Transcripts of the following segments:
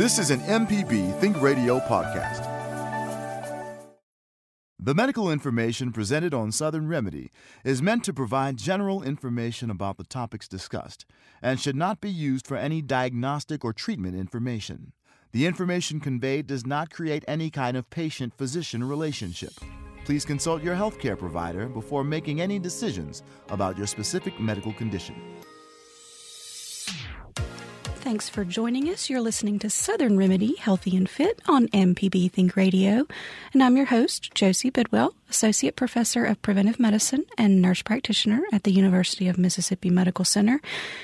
This is an MPB Think Radio podcast. The medical information presented on Southern Remedy is meant to provide general information about the topics discussed and should not be used for any diagnostic or treatment information. The information conveyed does not create any kind of patient physician relationship. Please consult your healthcare provider before making any decisions about your specific medical condition. Thanks for joining us. You're listening to Southern Remedy Healthy and Fit on MPB Think Radio. And I'm your host, Josie Bidwell, Associate Professor of Preventive Medicine and Nurse Practitioner at the University of Mississippi Medical Center.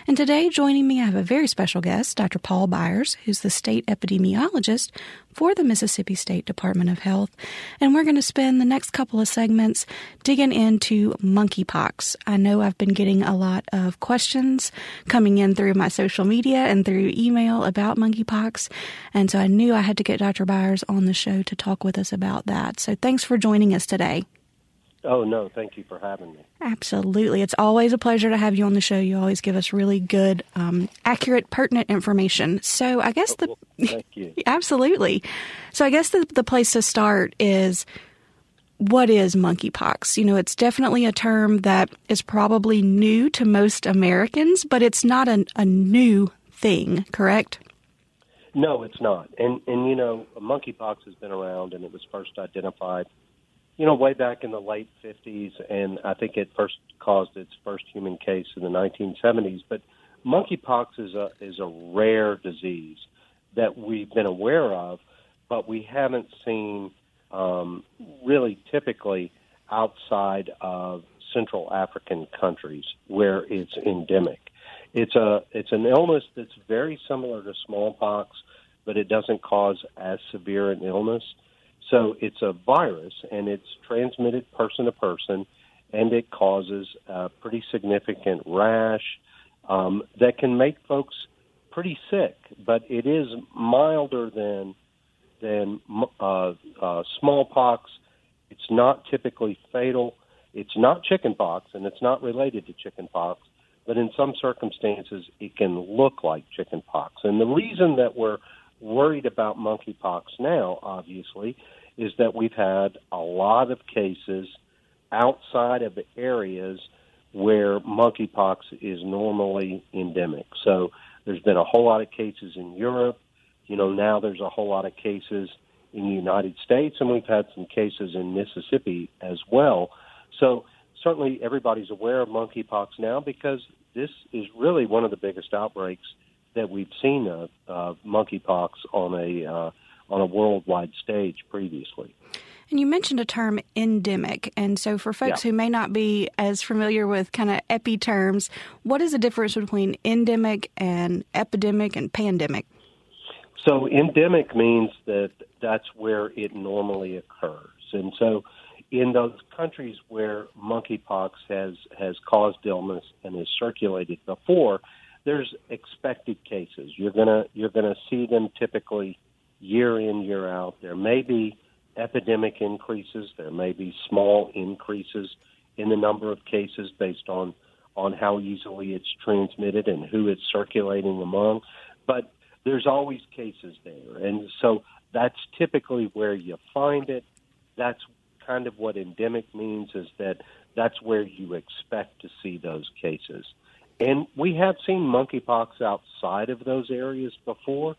And today, joining me, I have a very special guest, Dr. Paul Byers, who's the state epidemiologist for the Mississippi State Department of Health. And we're going to spend the next couple of segments digging into monkeypox. I know I've been getting a lot of questions coming in through my social media and through email about monkeypox. And so I knew I had to get Dr. Byers on the show to talk with us about that. So thanks for joining us today. Oh, no, thank you for having me. Absolutely. It's always a pleasure to have you on the show. You always give us really good, um, accurate, pertinent information. So I guess the. Well, thank you. absolutely. So I guess the, the place to start is what is monkeypox? You know, it's definitely a term that is probably new to most Americans, but it's not a, a new thing, correct? No, it's not. And, and, you know, monkeypox has been around and it was first identified you know, way back in the late 50s, and I think it first caused its first human case in the 1970s. But monkeypox is a is a rare disease that we've been aware of, but we haven't seen um, really typically outside of Central African countries where it's endemic. It's a it's an illness that's very similar to smallpox, but it doesn't cause as severe an illness. So it's a virus, and it's transmitted person to person, and it causes a pretty significant rash um, that can make folks pretty sick. But it is milder than than uh, uh, smallpox. It's not typically fatal. It's not chickenpox, and it's not related to chickenpox. But in some circumstances, it can look like chickenpox. And the reason that we're worried about monkeypox now, obviously, is that we've had a lot of cases outside of areas where monkeypox is normally endemic. So there's been a whole lot of cases in Europe. You know, now there's a whole lot of cases in the United States, and we've had some cases in Mississippi as well. So certainly everybody's aware of monkeypox now because this is really one of the biggest outbreaks that we've seen of, of monkeypox on a uh, on a worldwide stage previously. And you mentioned a term endemic. And so, for folks yeah. who may not be as familiar with kind of epi terms, what is the difference between endemic and epidemic and pandemic? So, endemic means that that's where it normally occurs. And so, in those countries where monkeypox has, has caused illness and has circulated before, there's expected cases. You're gonna you're gonna see them typically year in, year out. There may be epidemic increases. There may be small increases in the number of cases based on on how easily it's transmitted and who it's circulating among. But there's always cases there, and so that's typically where you find it. That's kind of what endemic means is that that's where you expect to see those cases. And we have seen monkeypox outside of those areas before,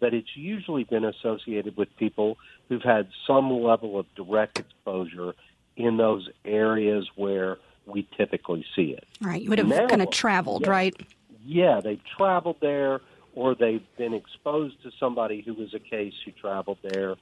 but it's usually been associated with people who've had some level of direct exposure in those areas where we typically see it. Right. You would have kind of traveled, yeah, right? Yeah, they've traveled there or they've been exposed to somebody who was a case who traveled there.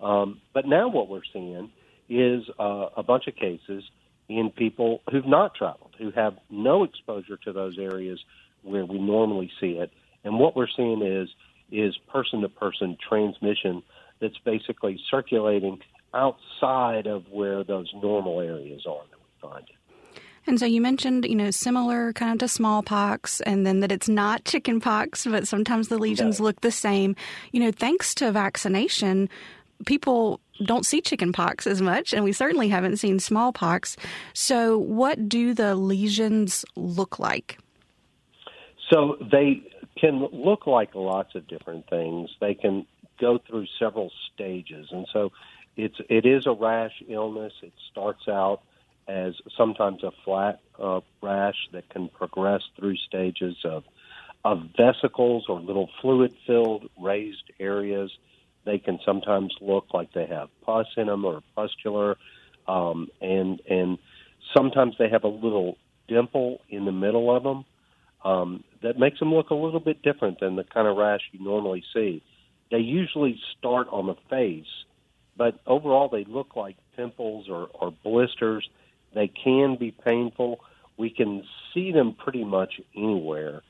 Um, but now what we're seeing is uh, a bunch of cases in people who've not traveled, who have no exposure to those areas where we normally see it, And what we're seeing is is person to person transmission that's basically circulating outside of where those normal areas are that we find it. And so you mentioned, you know, similar kind of to smallpox, and then that it's not chickenpox, but sometimes the lesions no. look the same. You know, thanks to vaccination, people don't see chickenpox as much, and we certainly haven't seen smallpox. So, what do the lesions look like? So, they can look like lots of different things. They can go through several stages, and so it's it is a rash illness. It starts out as sometimes a flat uh, rash that can progress through stages of of vesicles or little fluid filled raised areas. They can sometimes look like they have pus in them or pustular, um, and and sometimes they have a little dimple in the middle of them um, that makes them look a little bit different than the kind of rash you normally see. They usually start on the face, but overall they look like pimples or, or blisters they can be painful. We can see them pretty much anywhere.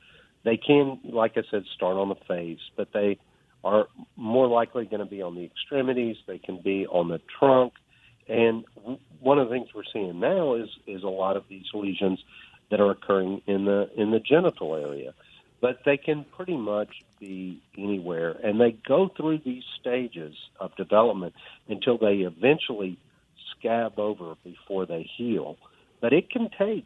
They can, like I said, start on the face, but they are more likely going to be on the extremities. They can be on the trunk. And one of the things we're seeing now is is a lot of these lesions that are occurring in the in the genital area. But they can pretty much be anywhere, and they go through these stages of development until they eventually scab over before they heal. But it can take,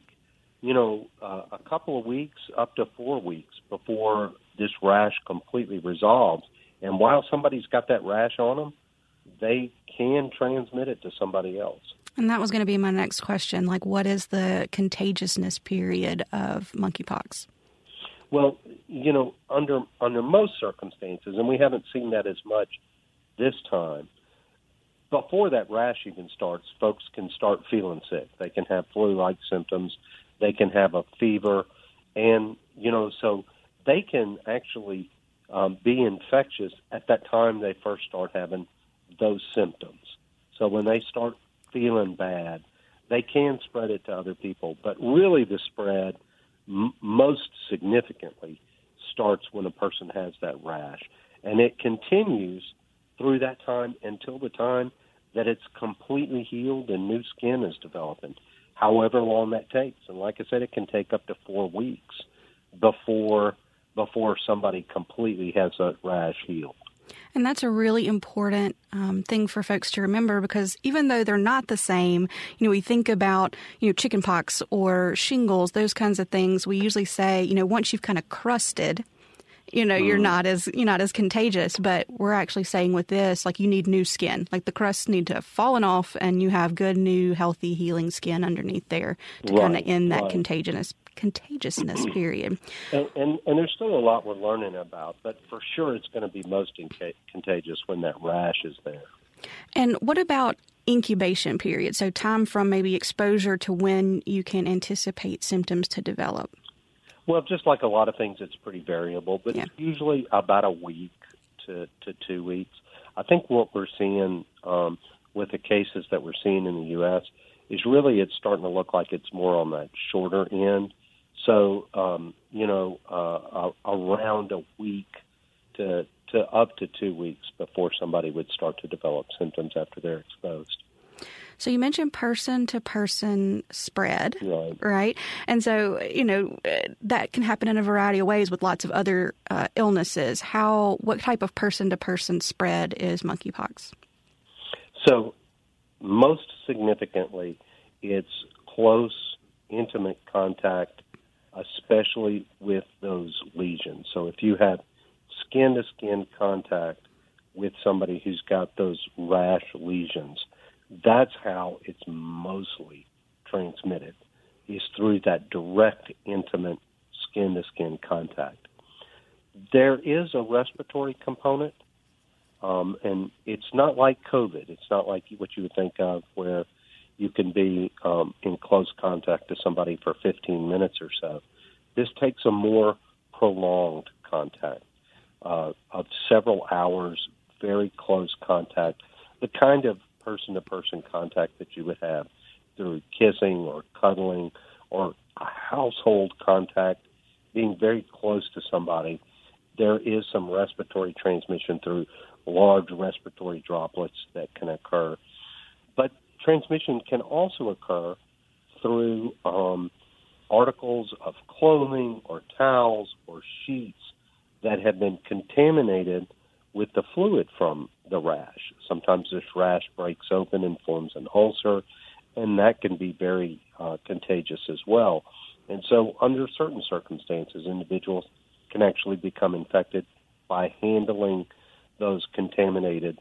you know, uh, a couple of weeks up to four weeks before this rash completely resolves. And while somebody's got that rash on them, they can transmit it to somebody else. And that was going to be my next question. Like, what is the contagiousness period of monkeypox? Well, you know, under under most circumstances, and we haven't seen that as much this time before that rash even starts, folks can start feeling sick. They can have flu-like symptoms. They can have a fever, and you know, so they can actually um, be infectious at that time they first start having those symptoms. So when they start feeling bad, they can spread it to other people. But really, the spread m- most significantly starts when a person has that rash, and it continues through that time until the time that it's completely healed and new skin is developing, however long that takes. And like I said, it can take up to four weeks before before somebody completely has a rash healed. And that's a really important um, thing for folks to remember because even though they're not the same, you know, we think about, you know, chickenpox or shingles, those kinds of things. We usually say, you know, once you've kind of crusted, you know, mm. you're not as you're not as contagious. But we're actually saying with this, like you need new skin. Like the crusts need to have fallen off, and you have good, new, healthy, healing skin underneath there to right, kind of end that right. contagiousness contagiousness period. And, and, and there's still a lot we're learning about, but for sure it's going to be most inca- contagious when that rash is there. And what about incubation period? So time from maybe exposure to when you can anticipate symptoms to develop. Well, just like a lot of things, it's pretty variable, but yeah. it's usually about a week to, to two weeks. I think what we're seeing um, with the cases that we're seeing in the U.S. is really it's starting to look like it's more on that shorter end. So, um, you know, uh, around a week to to up to two weeks before somebody would start to develop symptoms after they're exposed. So you mentioned person to person spread, right. right? And so, you know, that can happen in a variety of ways with lots of other uh, illnesses. How, what type of person to person spread is monkeypox? So, most significantly, it's close, intimate contact, especially with those lesions. So, if you have skin to skin contact with somebody who's got those rash lesions, that's how it's mostly transmitted is through that direct, intimate skin to skin contact. There is a respiratory component, um, and it's not like COVID. It's not like what you would think of where you can be um, in close contact to somebody for 15 minutes or so. This takes a more prolonged contact uh, of several hours, very close contact, the kind of person to person contact that you would have through kissing or cuddling or household contact, being very close to somebody. there is some respiratory transmission through large respiratory droplets that can occur. But transmission can also occur through um, articles of clothing or towels or sheets that have been contaminated with the fluid from the rash. Sometimes this rash breaks open and forms an ulcer, and that can be very uh, contagious as well. And so, under certain circumstances, individuals can actually become infected by handling those contaminated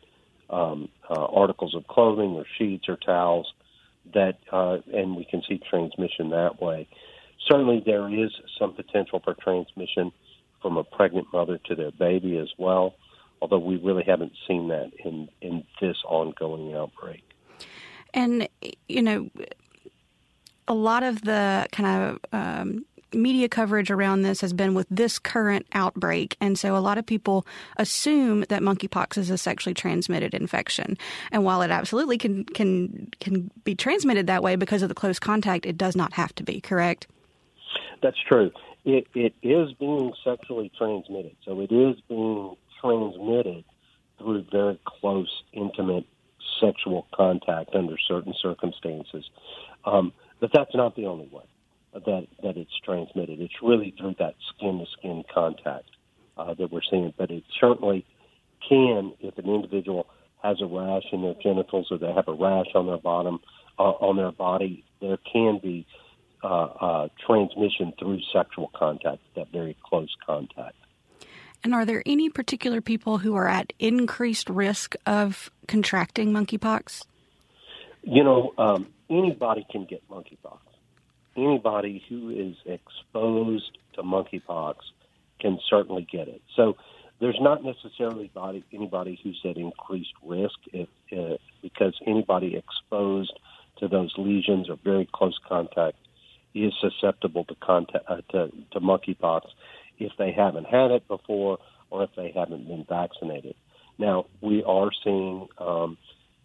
um, uh, articles of clothing or sheets or towels that, uh, and we can see transmission that way. Certainly, there is some potential for transmission from a pregnant mother to their baby as well, although we really haven't seen that in, in this ongoing outbreak. And, you know, a lot of the kind of um, media coverage around this has been with this current outbreak. And so a lot of people assume that monkeypox is a sexually transmitted infection. And while it absolutely can, can, can be transmitted that way because of the close contact, it does not have to be, correct? That's true. It, it is being sexually transmitted. So it is being transmitted through very close, intimate sexual contact under certain circumstances. Um, but that's not the only way that that it's transmitted. It's really through that skin to skin contact uh, that we're seeing. But it certainly can, if an individual has a rash in their genitals or they have a rash on their bottom uh, on their body, there can be uh, uh, transmission through sexual contact, that very close contact. And are there any particular people who are at increased risk of contracting monkeypox? You know, um, anybody can get monkeypox anybody who is exposed to monkeypox can certainly get it. So there's not necessarily body, anybody who's at increased risk if, uh, because anybody exposed to those lesions or very close contact is susceptible to, contact, uh, to, to monkeypox if they haven't had it before or if they haven't been vaccinated. Now, we are seeing um,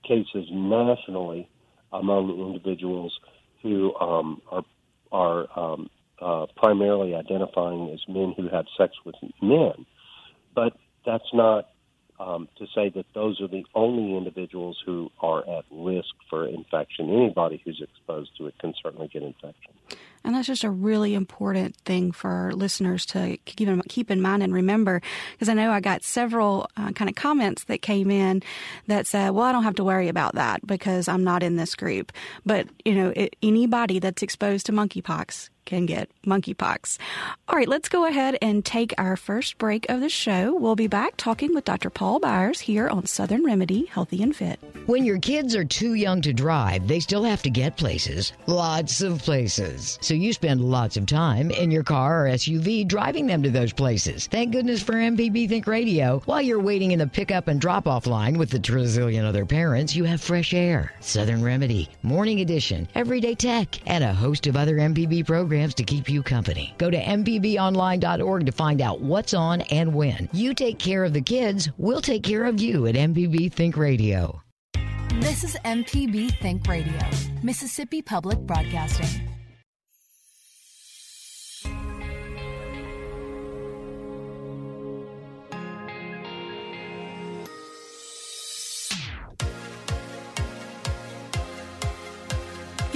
cases nationally among individuals who um, are are um, uh, primarily identifying as men who have sex with men. But that's not um, to say that those are the only individuals who are at risk for infection. Anybody who's exposed to it can certainly get infection. And that's just a really important thing for listeners to keep in, keep in mind and remember. Because I know I got several uh, kind of comments that came in that said, well, I don't have to worry about that because I'm not in this group. But, you know, it, anybody that's exposed to monkeypox can get monkeypox. All right, let's go ahead and take our first break of the show. We'll be back talking with Dr. Paul Byers here on Southern Remedy Healthy and Fit. When your kids are too young to drive, they still have to get places, lots of places. So you spend lots of time in your car or SUV driving them to those places. Thank goodness for MPB Think Radio. While you're waiting in the pickup and drop off line with the trillion other parents, you have fresh air, Southern Remedy, Morning Edition, Everyday Tech, and a host of other MPB programs programs to keep you company. Go to MPBOnline.org to find out what's on and when. You take care of the kids, we'll take care of you at MPB Think Radio. This is MPB Think Radio, Mississippi Public Broadcasting.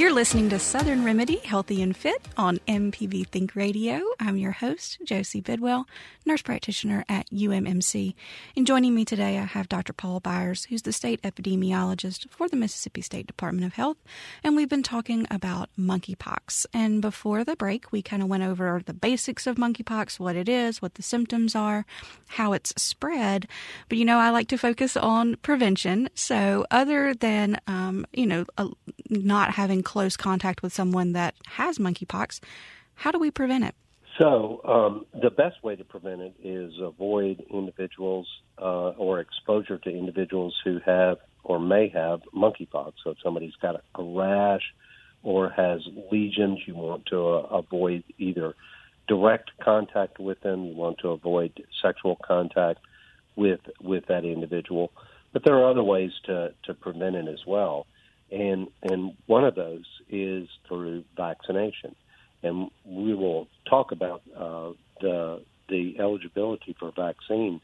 You're listening to Southern Remedy Healthy and Fit on MPB Think Radio. I'm your host, Josie Bidwell, nurse practitioner at UMMC. And joining me today, I have Dr. Paul Byers, who's the state epidemiologist for the Mississippi State Department of Health. And we've been talking about monkeypox. And before the break, we kind of went over the basics of monkeypox, what it is, what the symptoms are, how it's spread. But, you know, I like to focus on prevention. So, other than, um, you know, not having close contact with someone that has monkeypox, how do we prevent it? So, um, the best way to prevent it is avoid individuals uh, or exposure to individuals who have or may have monkeypox. So, if somebody's got a rash or has lesions, you want to uh, avoid either direct contact with them, you want to avoid sexual contact with with that individual. But there are other ways to, to prevent it as well and and one of those is through vaccination, and we will talk about uh, the the eligibility for a vaccine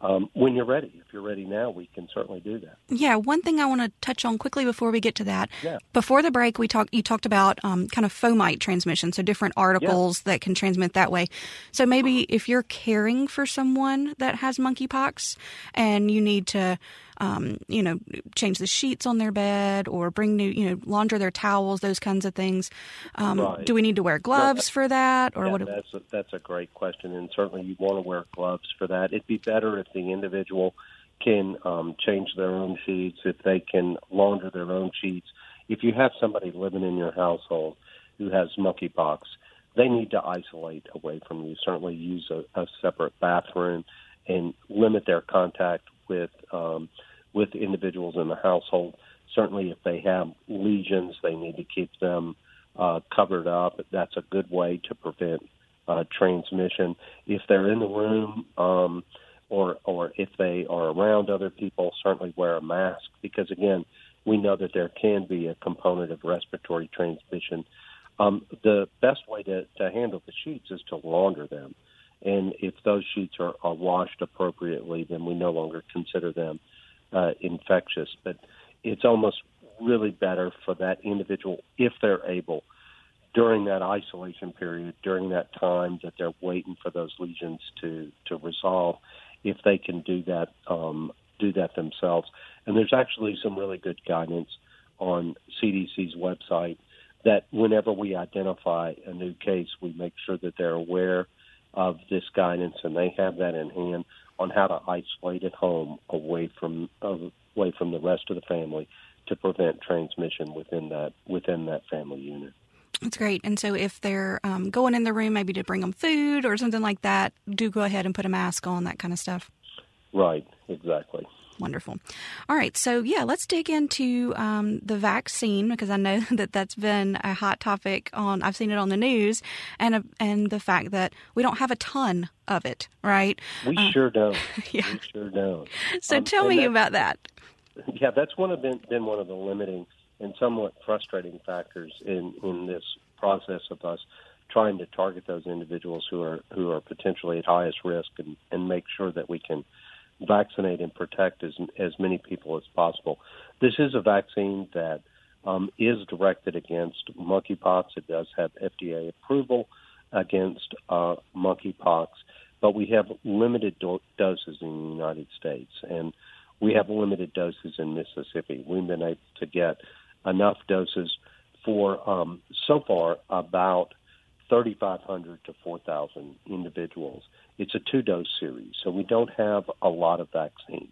um, when you're ready. If you're ready now, we can certainly do that. Yeah, one thing I want to touch on quickly before we get to that. Yeah. Before the break, we talked. You talked about um, kind of fomite transmission, so different articles yeah. that can transmit that way. So maybe if you're caring for someone that has monkeypox and you need to um, you know, change the sheets on their bed or bring new, you know, launder their towels, those kinds of things. Um, right. Do we need to wear gloves for that, or yeah, what? That's a, that's a great question, and certainly you want to wear gloves for that. It'd be better if the individual can um, change their own sheets, if they can launder their own sheets. If you have somebody living in your household who has monkeypox, they need to isolate away from you. Certainly, use a, a separate bathroom and limit their contact with um, with individuals in the household. Certainly, if they have lesions, they need to keep them uh, covered up. That's a good way to prevent uh, transmission. If they're in the room, um, or or if they are around other people, certainly wear a mask because again, we know that there can be a component of respiratory transmission. Um, the best way to, to handle the sheets is to launder them. And if those sheets are, are washed appropriately, then we no longer consider them uh, infectious. But it's almost really better for that individual, if they're able, during that isolation period, during that time that they're waiting for those lesions to, to resolve, if they can do that um, do that themselves. And there's actually some really good guidance on CDC's website that whenever we identify a new case, we make sure that they're aware of this guidance and they have that in hand on how to isolate at home away from away from the rest of the family to prevent transmission within that within that family unit. That's great. And so, if they're um, going in the room, maybe to bring them food or something like that, do go ahead and put a mask on, that kind of stuff. Right. Exactly. Wonderful. All right. So, yeah, let's dig into um, the vaccine because I know that that's been a hot topic on, I've seen it on the news, and, uh, and the fact that we don't have a ton of it, right? We uh, sure don't. Yeah. We sure don't. So, um, tell me about that. Yeah, that's one of been, been one of the limiting and somewhat frustrating factors in, in this process of us trying to target those individuals who are who are potentially at highest risk and, and make sure that we can vaccinate and protect as as many people as possible. This is a vaccine that um, is directed against monkeypox. It does have FDA approval against uh, monkeypox, but we have limited do- doses in the United States, and we have limited doses in Mississippi. We've been able to get enough doses for um, so far about 3,500 to 4,000 individuals. It's a two dose series, so we don't have a lot of vaccine.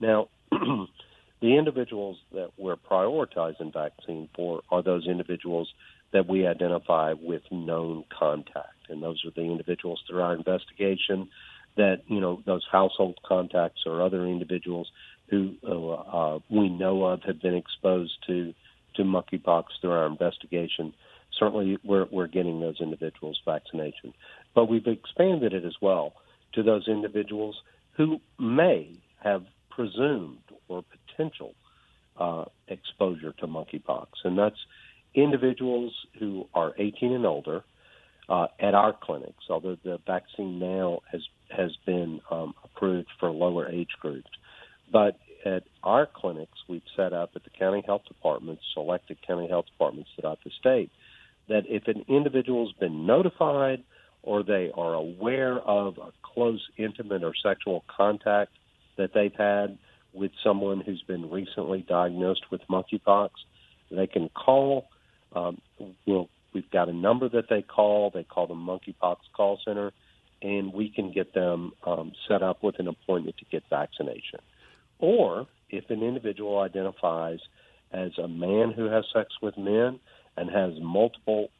Now, the individuals that we're prioritizing vaccine for are those individuals that we identify with known contact. And those are the individuals through our investigation that, you know, those household contacts or other individuals who uh, we know of have been exposed to, to monkeypox through our investigation certainly we're, we're getting those individuals vaccination. But we've expanded it as well to those individuals who may have presumed or potential uh, exposure to monkeypox. And that's individuals who are 18 and older uh, at our clinics, although the vaccine now has, has been um, approved for lower age groups. But at our clinics, we've set up at the county health departments, selected county health departments throughout the state, that if an individual's been notified or they are aware of a close, intimate, or sexual contact that they've had with someone who's been recently diagnosed with monkeypox, they can call. Um, we'll, we've got a number that they call. They call the monkeypox call center, and we can get them um, set up with an appointment to get vaccination. Or if an individual identifies as a man who has sex with men, and has multiple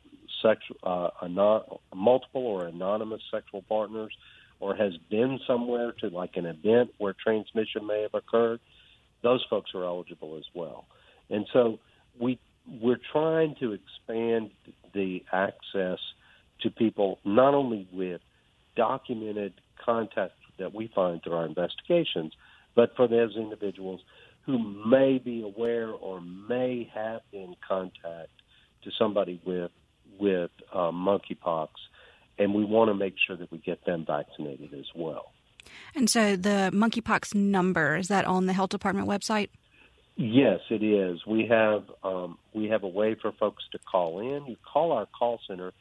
sex, uh, anon- multiple or anonymous sexual partners, or has been somewhere to like an event where transmission may have occurred, those folks are eligible as well. And so we we're trying to expand the access to people not only with documented contact that we find through our investigations, but for those individuals who may be aware or may have been contact to somebody with with uh, monkeypox, and we want to make sure that we get them vaccinated as well. And so the monkeypox number is that on the health department website? Yes, it is. We have um, we have a way for folks to call in. You call our call center.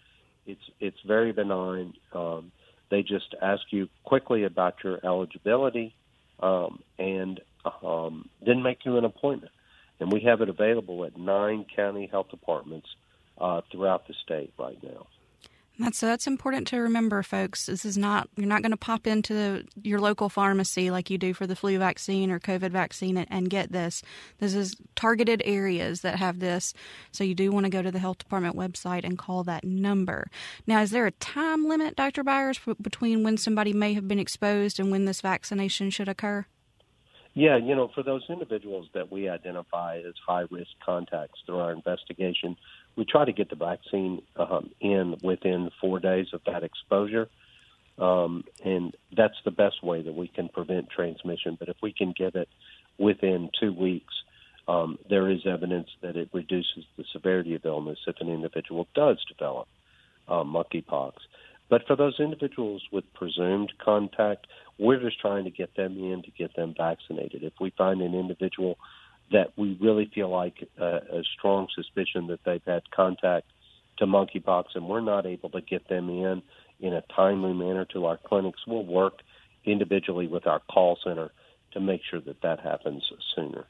It's it's very benign. Um, they just ask you quickly about your eligibility, um, and um, then make you an appointment. And we have it available at nine county health departments uh, throughout the state right now. That's that's important to remember, folks. This is not you're not going to pop into the, your local pharmacy like you do for the flu vaccine or COVID vaccine and, and, get this. This is targeted areas that have this, so you do want to go to the health department website and call that number. Now, is there a time limit, Dr. Byers, between when somebody may have been exposed and when this vaccination should occur? Yeah, you know, for those individuals that we identify as high risk contacts through our investigation, we try to get the vaccine um, in within four days of that exposure. Um, and that's the best way that we can prevent transmission. But if we can give it within two weeks, um, there is evidence that it reduces the severity of illness if an individual does develop uh, monkeypox. But for those individuals with presumed contact, we're just trying to get them in to get them vaccinated. If we find an individual that we really feel like uh, a strong suspicion that they've had contact to monkeypox and we're not able to get them in in a timely manner to our clinics, we'll work individually with our call center to make sure that that happens sooner.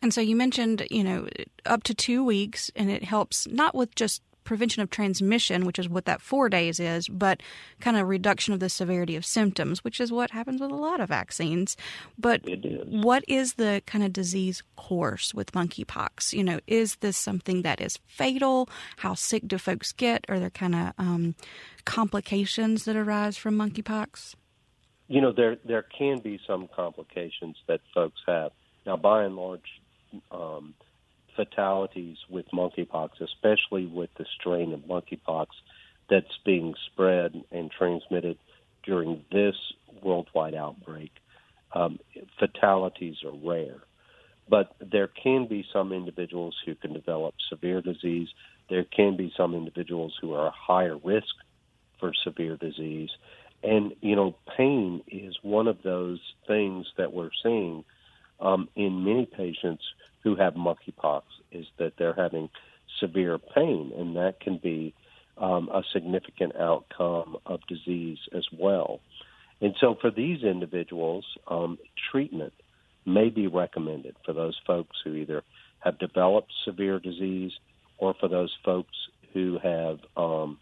And so you mentioned, you know, up to two weeks, and it helps not with just prevention of transmission, which is what that four days is, but kind of reduction of the severity of symptoms, which is what happens with a lot of vaccines. But what is the kind of disease course with monkeypox? You know, is this something that is fatal? How sick do folks get? Are there kind of um, complications that arise from monkeypox? You know, there there can be some complications that folks have. Now, by and large, um, fatalities with monkeypox, especially with the strain of monkeypox that's being spread and transmitted during this worldwide outbreak. Um, fatalities are rare, but there can be some individuals who can develop severe disease. There can be some individuals who are higher risk for severe disease. And, you know, pain is one of those things that we're seeing um, in many patients who have monkeypox is that they're having severe pain, and that can be um, a significant outcome of disease as well. And so, for these individuals, um, treatment may be recommended for those folks who either have developed severe disease or for those folks who have um,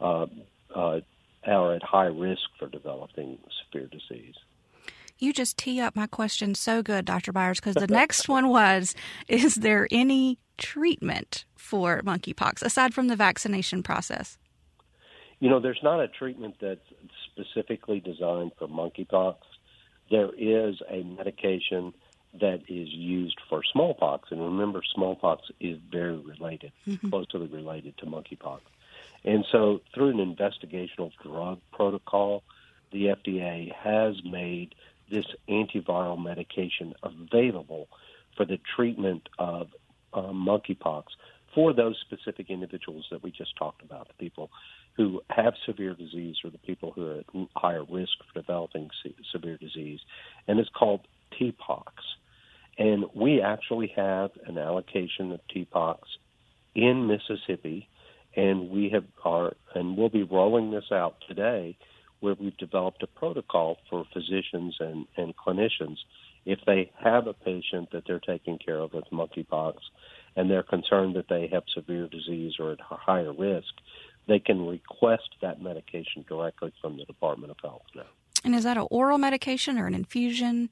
uh, uh, are at high risk for developing severe disease you just tee up my question so good, Dr. Byers, because the next one was Is there any treatment for monkeypox aside from the vaccination process? You know, there's not a treatment that's specifically designed for monkeypox. There is a medication that is used for smallpox. And remember, smallpox is very related, mm-hmm. closely related to monkeypox. And so, through an investigational drug protocol, the FDA has made this antiviral medication available for the treatment of uh, monkeypox for those specific individuals that we just talked about, the people who have severe disease or the people who are at higher risk for developing se- severe disease. And it's called TPOXX. And we actually have an allocation of TPOXX in Mississippi, and we have are and we'll be rolling this out today where we've developed a protocol for physicians and, and clinicians. If they have a patient that they're taking care of with monkeypox and they're concerned that they have severe disease or at higher risk, they can request that medication directly from the Department of Health now. And is that an oral medication or an infusion?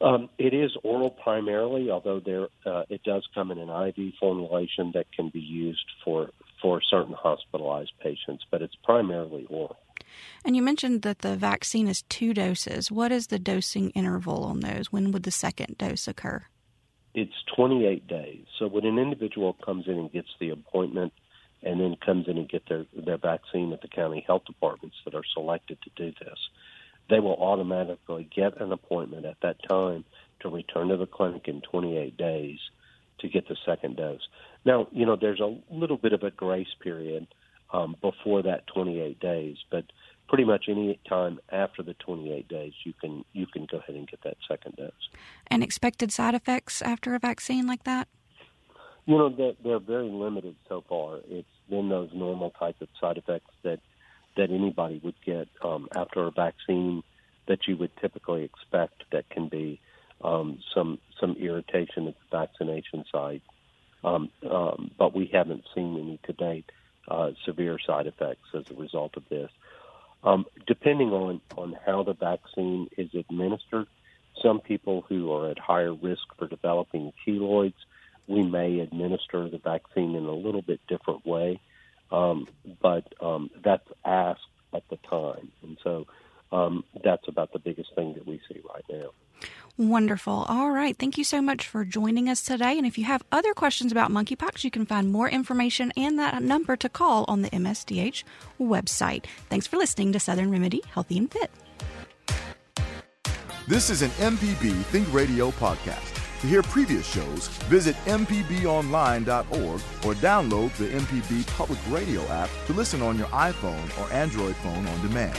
Um, it is oral primarily, although there uh, it does come in an IV formulation that can be used for for certain hospitalized patients, but it's primarily oral. And you mentioned that the vaccine is two doses. What is the dosing interval on those? When would the second dose occur? It's 28 days. So when an individual comes in and gets the appointment and then comes in and get their, their vaccine at the county health departments that are selected to do this, they will automatically get an appointment at that time to return to the clinic in 28 days to get the second dose. Now, you know, there's a little bit of a grace period um, before that 28 days. But pretty much any time after the 28 days, you can you can go ahead and get that second dose. And expected side effects after a vaccine like that? You know, they're, they're very limited so far. It's been those normal type of side effects that that anybody would get um, after a vaccine that you would typically expect. That can be um, some some irritation at the vaccination site, um, um, but we haven't seen any to date uh, severe side effects as a result of this. Um, depending on on how the vaccine is administered, some people who are at higher risk for developing keloids, we may administer the vaccine in a little bit different way, um, but um, that's asked at the time, and so um, that's about the biggest thing that we see right now. Wonderful. All right. Thank you so much for joining us today. And if you have other questions about monkeypox, you can find more information and that number to call on the MSDH website. Thanks for listening to Southern Remedy Healthy and Fit. This is an MPB Think Radio podcast. To hear previous shows, visit MPBOnline.org or download the MPB Public Radio app to listen on your iPhone or Android phone on demand.